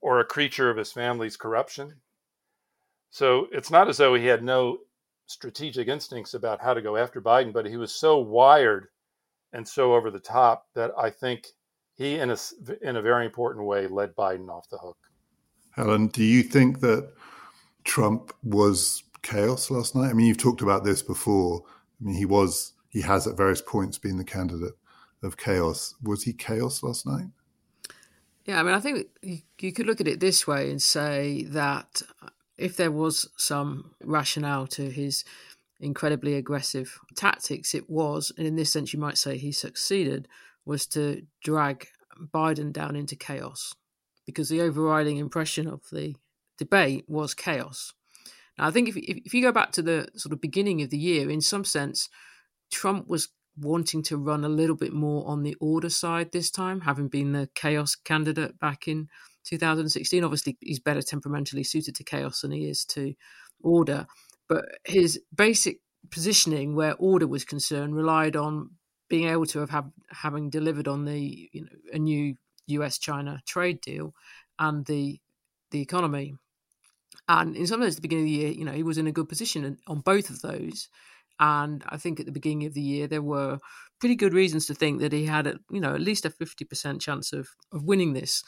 or a creature of his family's corruption. So it's not as though he had no strategic instincts about how to go after Biden, but he was so wired and so over the top that I think he, in a, in a very important way, led Biden off the hook. Helen, do you think that Trump was chaos last night? I mean, you've talked about this before. I mean, he was, he has at various points been the candidate of chaos. Was he chaos last night? Yeah, I mean, I think you, could look at it this way and say that if there was some rationale to his incredibly aggressive tactics, it was, and in this sense, you might say he succeeded, was to drag Biden down into chaos because the overriding impression of the debate was chaos. Now, I think if, if you go back to the sort of beginning of the year, in some sense, Trump was wanting to run a little bit more on the order side this time, having been the chaos candidate back in 2016. Obviously, he's better temperamentally suited to chaos than he is to order. But his basic positioning, where order was concerned, relied on being able to have, have having delivered on the you know a new U.S. China trade deal and the the economy. And in some ways, at the beginning of the year, you know, he was in a good position on both of those. And I think at the beginning of the year, there were pretty good reasons to think that he had, a, you know, at least a 50% chance of, of winning this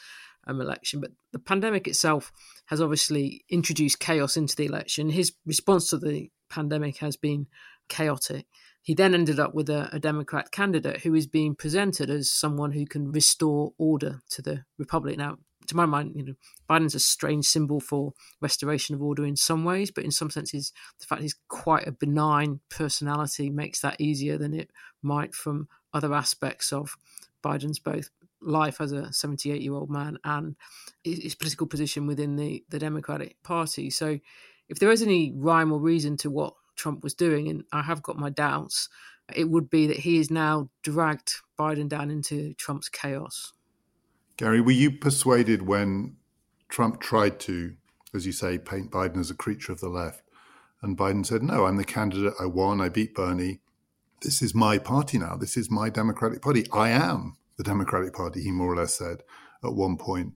um, election. But the pandemic itself has obviously introduced chaos into the election. His response to the pandemic has been chaotic. He then ended up with a, a Democrat candidate who is being presented as someone who can restore order to the republic. Now, to my mind, you know, Biden's a strange symbol for restoration of order in some ways, but in some senses, the fact he's quite a benign personality makes that easier than it might from other aspects of Biden's both life as a 78 year old man and his political position within the, the Democratic Party. So, if there is any rhyme or reason to what Trump was doing, and I have got my doubts, it would be that he has now dragged Biden down into Trump's chaos. Gary, were you persuaded when Trump tried to, as you say, paint Biden as a creature of the left? And Biden said, No, I'm the candidate. I won. I beat Bernie. This is my party now. This is my Democratic Party. I am the Democratic Party, he more or less said at one point.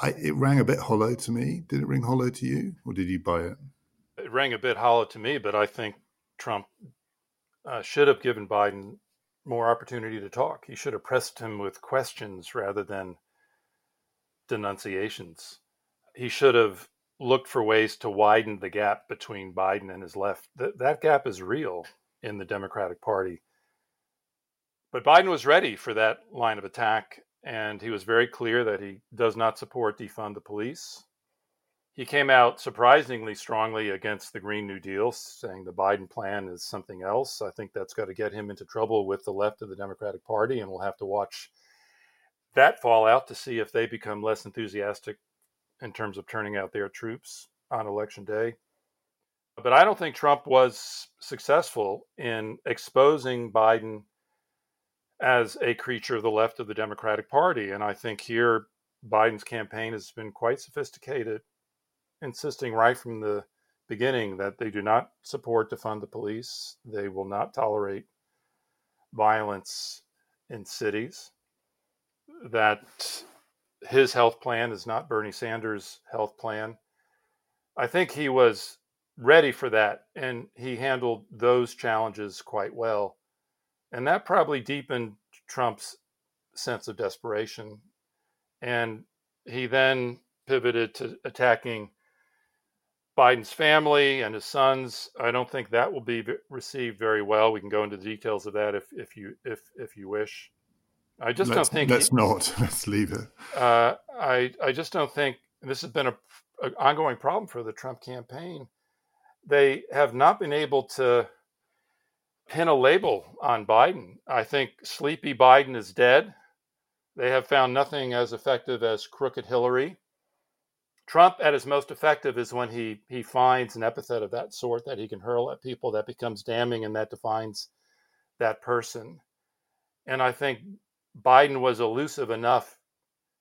I, it rang a bit hollow to me. Did it ring hollow to you, or did you buy it? It rang a bit hollow to me, but I think Trump uh, should have given Biden more opportunity to talk. He should have pressed him with questions rather than denunciations. He should have looked for ways to widen the gap between Biden and his left. That that gap is real in the Democratic Party. But Biden was ready for that line of attack, and he was very clear that he does not support defund the police. He came out surprisingly strongly against the Green New Deal, saying the Biden plan is something else. I think that's got to get him into trouble with the left of the Democratic Party, and we'll have to watch that fallout to see if they become less enthusiastic in terms of turning out their troops on election day. But I don't think Trump was successful in exposing Biden as a creature of the left of the Democratic Party. And I think here Biden's campaign has been quite sophisticated, insisting right from the beginning that they do not support to fund the police. They will not tolerate violence in cities. That his health plan is not Bernie Sanders' health plan. I think he was ready for that and he handled those challenges quite well. And that probably deepened Trump's sense of desperation. And he then pivoted to attacking Biden's family and his sons. I don't think that will be received very well. We can go into the details of that if, if you if if you wish. I just let's, don't think. Let's he, not. (laughs) Let's leave it. Uh, I I just don't think this has been a, a, ongoing problem for the Trump campaign. They have not been able to pin a label on Biden. I think sleepy Biden is dead. They have found nothing as effective as crooked Hillary. Trump at his most effective is when he he finds an epithet of that sort that he can hurl at people that becomes damning and that defines that person. And I think Biden was elusive enough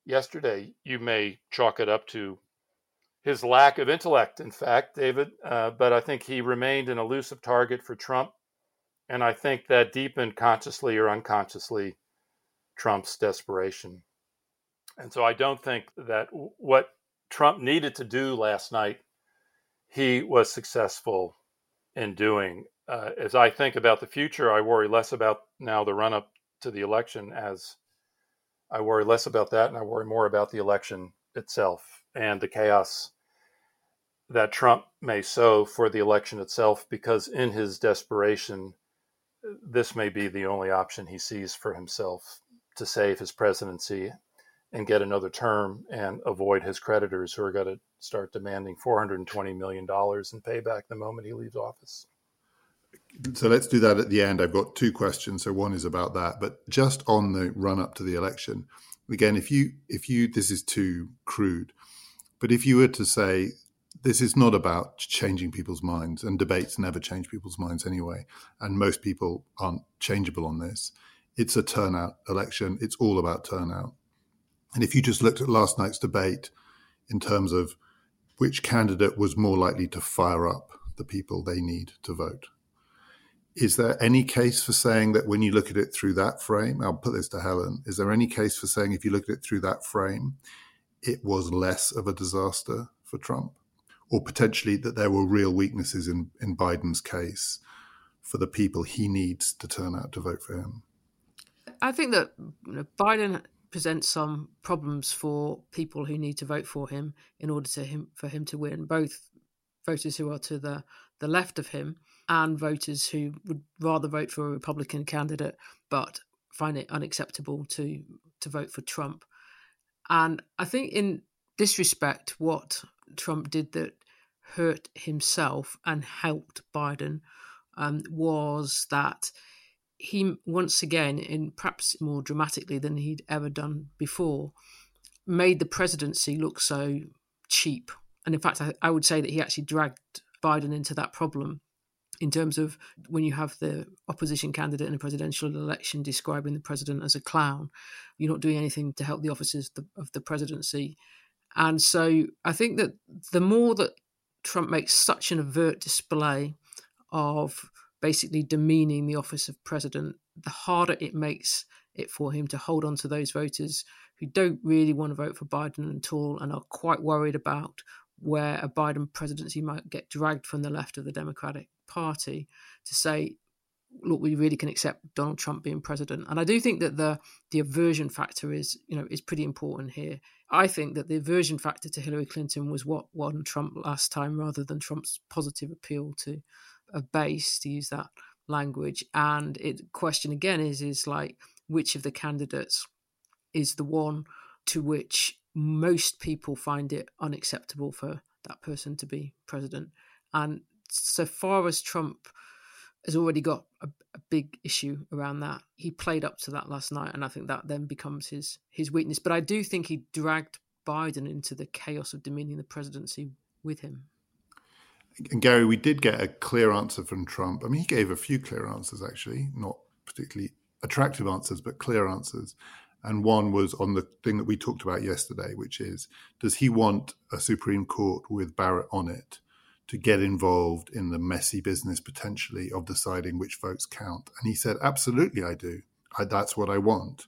yesterday, you may chalk it up to his lack of intellect, in fact, David. Uh, but I think he remained an elusive target for Trump. And I think that deepened consciously or unconsciously Trump's desperation. And so I don't think that what Trump needed to do last night, he was successful in doing. Uh, as I think about the future, I worry less about now the run up to the election as I worry less about that and I worry more about the election itself and the chaos that Trump may sow for the election itself because in his desperation this may be the only option he sees for himself to save his presidency and get another term and avoid his creditors who are going to start demanding $420 million in payback the moment he leaves office so let's do that at the end. I've got two questions. So one is about that, but just on the run up to the election, again, if you if you this is too crude, but if you were to say this is not about changing people's minds, and debates never change people's minds anyway, and most people aren't changeable on this. It's a turnout election. It's all about turnout. And if you just looked at last night's debate in terms of which candidate was more likely to fire up the people they need to vote, is there any case for saying that when you look at it through that frame, I'll put this to Helen, is there any case for saying if you look at it through that frame, it was less of a disaster for Trump? Or potentially that there were real weaknesses in, in Biden's case for the people he needs to turn out to vote for him? I think that Biden presents some problems for people who need to vote for him in order to him for him to win, both voters who are to the, the left of him and voters who would rather vote for a Republican candidate but find it unacceptable to to vote for Trump. And I think in this respect, what Trump did that hurt himself and helped Biden um, was that he once again, in perhaps more dramatically than he'd ever done before, made the presidency look so cheap. And in fact, I, I would say that he actually dragged Biden into that problem in terms of when you have the opposition candidate in a presidential election describing the president as a clown, you're not doing anything to help the officers of the, of the presidency. And so I think that the more that Trump makes such an overt display of basically demeaning the office of president, the harder it makes it for him to hold on to those voters who don't really want to vote for Biden at all and are quite worried about where a Biden presidency might get dragged from the left of the Democratic Party to say, look, we really can accept Donald Trump being president. And I do think that the the aversion factor is, you know, is pretty important here. I think that the aversion factor to Hillary Clinton was what won Trump last time, rather than Trump's positive appeal to a base, to use that language. And it question again is is like which of the candidates is the one to which most people find it unacceptable for that person to be president. And so far as Trump has already got a, a, big issue around that, he played up to that last night, and I think that then becomes his his weakness. But I do think he dragged Biden into the chaos of dominion the presidency with him. And Gary, we did get a clear answer from Trump. I mean, he gave a few clear answers, actually, not particularly attractive answers, but clear answers. And one was on the thing that we talked about yesterday, which is does he want a Supreme Court with Barrett on it to get involved in the messy business potentially of deciding which votes count? And he said, absolutely, I do. I, that's what I want.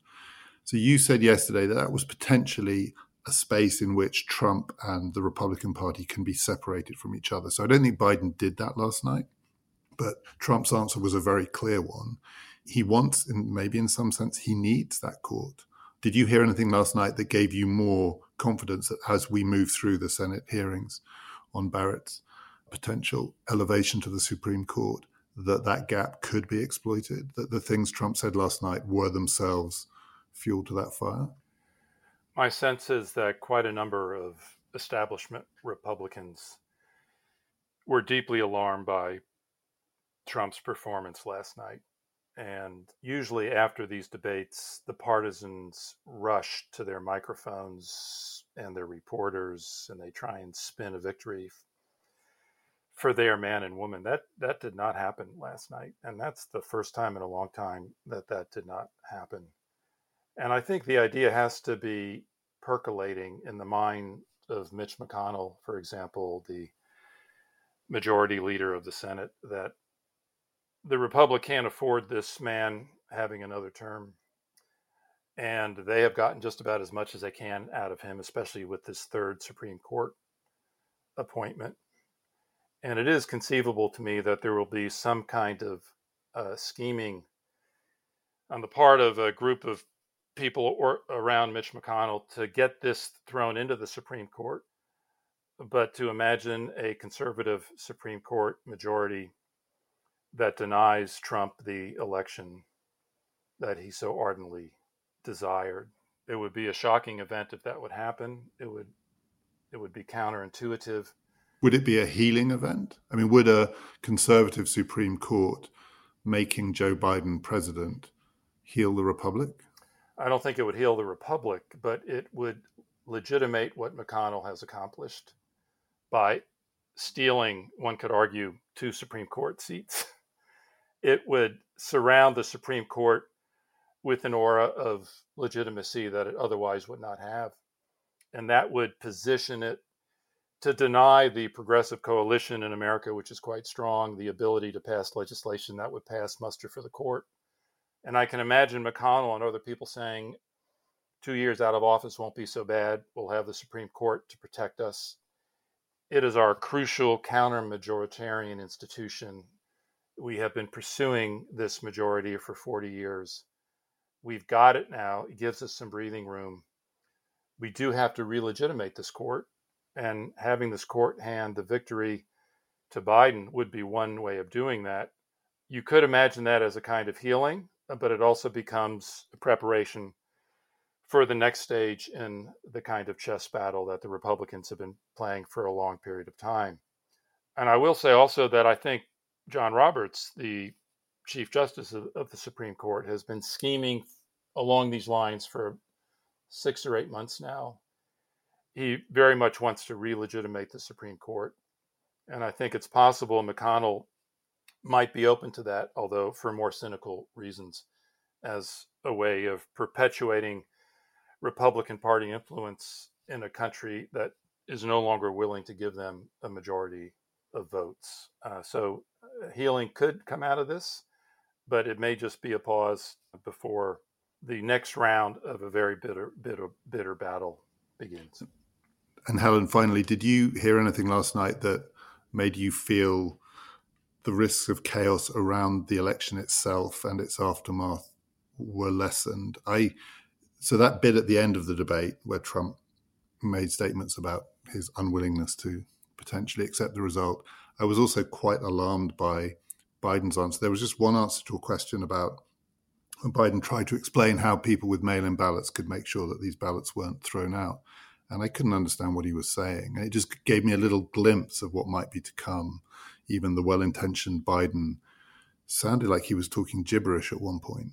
So you said yesterday that that was potentially a space in which Trump and the Republican Party can be separated from each other. So I don't think Biden did that last night, but Trump's answer was a very clear one he wants, and maybe in some sense, he needs that court. Did you hear anything last night that gave you more confidence that as we move through the Senate hearings on Barrett's potential elevation to the Supreme Court, that that gap could be exploited? That the things Trump said last night were themselves fuel to that fire? My sense is that quite a number of establishment Republicans were deeply alarmed by Trump's performance last night. And usually, after these debates, the partisans rush to their microphones and their reporters, and they try and spin a victory for their man and woman. That that did not happen last night, and that's the first time in a long time that that did not happen. And I think the idea has to be percolating in the mind of Mitch McConnell, for example, the majority leader of the Senate, that the Republic can't afford this man having another term. And they have gotten just about as much as they can out of him, especially with this third Supreme Court appointment. And it is conceivable to me that there will be some kind of uh, scheming on the part of a group of people or, around Mitch McConnell to get this thrown into the Supreme Court. But to imagine a conservative Supreme Court majority that denies Trump the election that he so ardently desired. It would be a shocking event if that would happen. It would it would be counterintuitive. Would it be a healing event? I mean, would a conservative Supreme Court making Joe Biden president heal the republic? I don't think it would heal the republic, but it would legitimate what McConnell has accomplished by stealing, one could argue, two Supreme Court seats. (laughs) it would surround the Supreme Court with an aura of legitimacy that it otherwise would not have. And that would position it to deny the progressive coalition in America, which is quite strong, the ability to pass legislation that would pass muster for the court. And I can imagine McConnell and other people saying, two years out of office won't be so bad. We'll have the Supreme Court to protect us. It is our crucial counter majoritarian institution we have been pursuing this majority for 40 years. We've got it now. It gives us some breathing room. We do have to re-legitimate this court, and having this court hand the victory to Biden would be one way of doing that. You could imagine that as a kind of healing, Uh, but it also becomes a preparation for the next stage in the kind of chess battle that the Republicans have been playing for a long period of time. And I will say also that I think John Roberts, the Chief Justice of, of, the Supreme Court, has been scheming along these lines for six or eight months now. He very much wants to re-legitimate the Supreme Court, and I think it's possible McConnell might be open to that, although for more cynical reasons, as a way of perpetuating Republican Party influence in a country that is no longer willing to give them a majority of votes. Uh, so uh, healing could come out of this. but it may just be a pause before the next round of a very bitter, bitter, bitter battle begins. And Helen, finally, did you hear anything last night that made you feel the risks of chaos around the election itself and its aftermath were lessened? I so that bit at the end of the debate where Trump made statements about his unwillingness to potentially accept the result, I was also quite alarmed by Biden's answer. There was just one answer to a question about when Biden tried to explain how people with mail in ballots could make sure that these ballots weren't thrown out. And I couldn't understand what he was saying. And it just gave me a little glimpse of what might be to come. Even the well intentioned Biden sounded like he was talking gibberish at one point.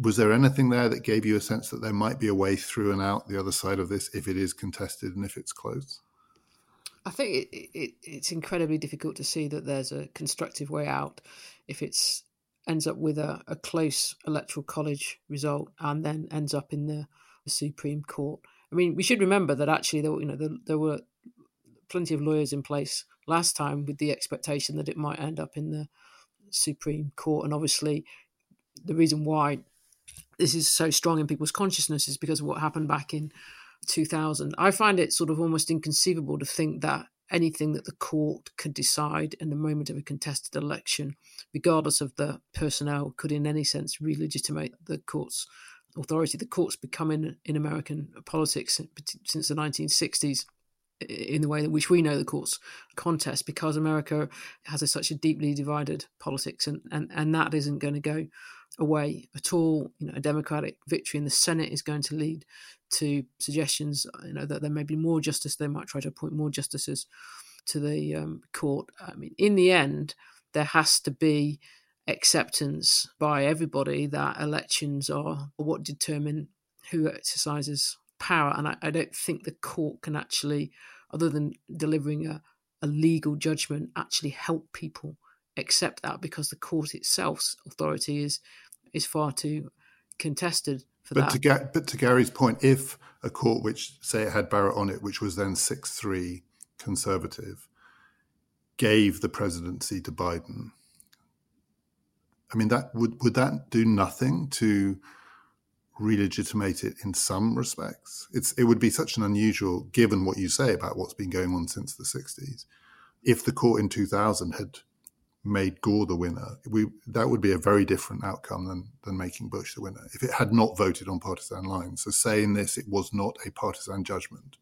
Was there anything there that gave you a sense that there might be a way through and out the other side of this if it is contested and if it's close? I think it, it, it's incredibly difficult to see that there's a constructive way out if it's ends up with a, a close electoral college result and then ends up in the, the, Supreme Court. I mean, we should remember that actually there, you know, there, there were plenty of lawyers in place last time with the expectation that it might end up in the Supreme Court, and obviously the reason why this is so strong in people's consciousness is because of what happened back in 2000. I find it sort of almost inconceivable to think that anything that the court could decide in the moment of a contested election, regardless of the personnel, could in any sense re-legitimate the court's authority. The court's become in, in American politics since the 1960s in the way in which we know the courts contest because America has a, such a deeply divided politics and, and, and that isn't going to go away at all. You know, a Democratic victory in the Senate is going to lead to suggestions, you know, that there may be more justice. They might try to appoint more justices to the um, court. I mean, in the end, there has to be acceptance by everybody that elections are what determine who exercises power. And I, I don't think the court can actually, other than delivering a, a legal judgment, actually help people accept that because the court itself's authority is is far too contested for but that. To but to Gary's point, if a court which say it had Barrett on it, which was then six three conservative, gave the presidency to Biden, I mean that would would that do nothing to re-legitimate it in some respects? It's it would be such an unusual, given what you say about what's been going on since the '60s. If the court in 2000 had made Gore the winner, we that would be a very different outcome than than making Bush the winner if it had not voted on partisan lines. So saying this, it was not a partisan judgment.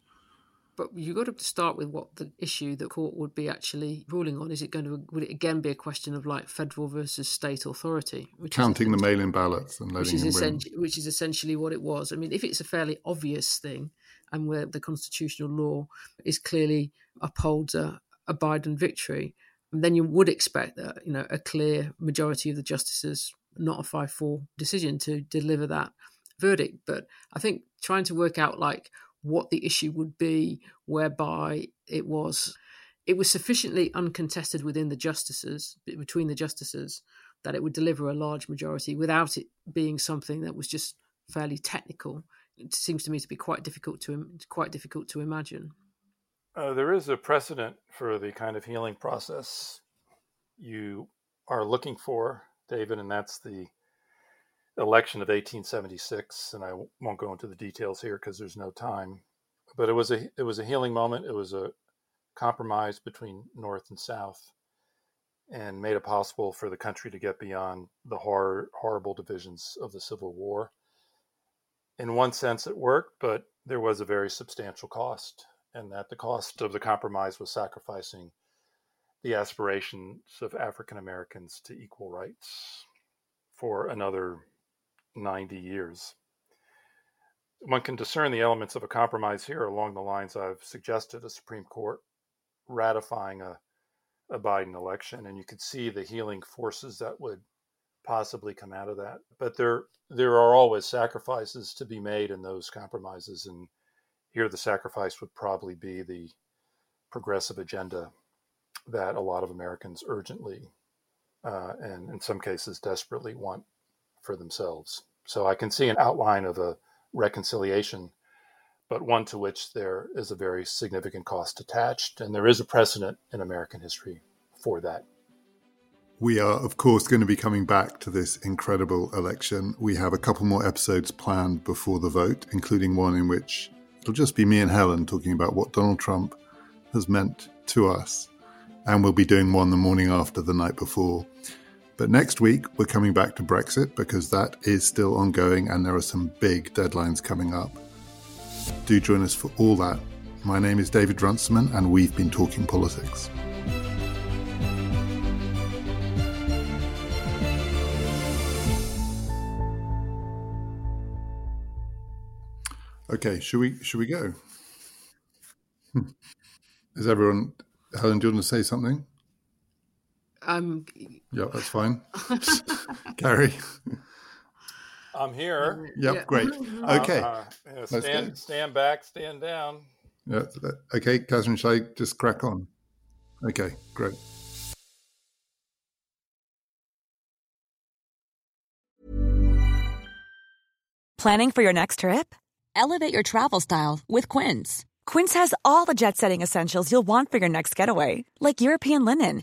But you've got to start with what the issue the court would be actually ruling on. Is it going to would it again be a question of like federal versus state authority, counting the mail-in ballots and letting which is win. which is essentially what it was. I mean, if it's a fairly obvious thing, and where the constitutional law is clearly upholds a, a Biden victory, then you would expect that you know a clear majority of the justices, not a five-four decision, to deliver that verdict. But I think trying to work out like what the issue would be, whereby it was it was sufficiently uncontested within the justices between the justices that it would deliver a large majority without it being something that was just fairly technical. It seems to me to be quite difficult to quite difficult to imagine. Uh, there is a precedent for the kind of healing process you are looking for, David, and that's the election of 1876. And I won't go into the details here because there's no time. But it was a it was a healing moment. It was a compromise between North and South, and made it possible for the country to get beyond the horror, horrible divisions of the Civil War. In one sense, it worked, but there was a very substantial cost and that the cost of the compromise was sacrificing the aspirations of African Americans to equal rights for another 90 years. One can discern the elements of a compromise here along the lines I've suggested a Supreme Court ratifying a, a Biden election, and you could see the healing forces that would possibly come out of that. But there there are always sacrifices to be made in those compromises, and here, the sacrifice would probably be the progressive agenda that a lot of Americans urgently uh, and in some cases desperately want for themselves. So I can see an outline of a reconciliation, but one to which there is a very significant cost attached. And there is a precedent in American history for that. We are, of course, going to be coming back to this incredible election. We have a couple more episodes planned before the vote, including one in which it'll just be me and Helen talking about what Donald Trump has meant to us. And we'll be doing one the morning after, the night before. But next week, we're coming back to Brexit because that is still ongoing and there are some big deadlines coming up. Do join us for all that. My name is David Runciman, and we've been talking politics. Okay, should we should we go? Hmm. Is everyone Helen, do you want to say something? Um, Yeah, that's fine. (laughs) Gary. I'm here. Yep, Yeah. great. Uh, (laughs) Okay. uh, yeah, Let's stand, stand back, stand down. Yeah, okay, Catherine, shall I just crack on? Okay, great. Planning for your next trip? Elevate your travel style with Quince. Quince has all the jet setting essentials you'll want for your next getaway, like European linen,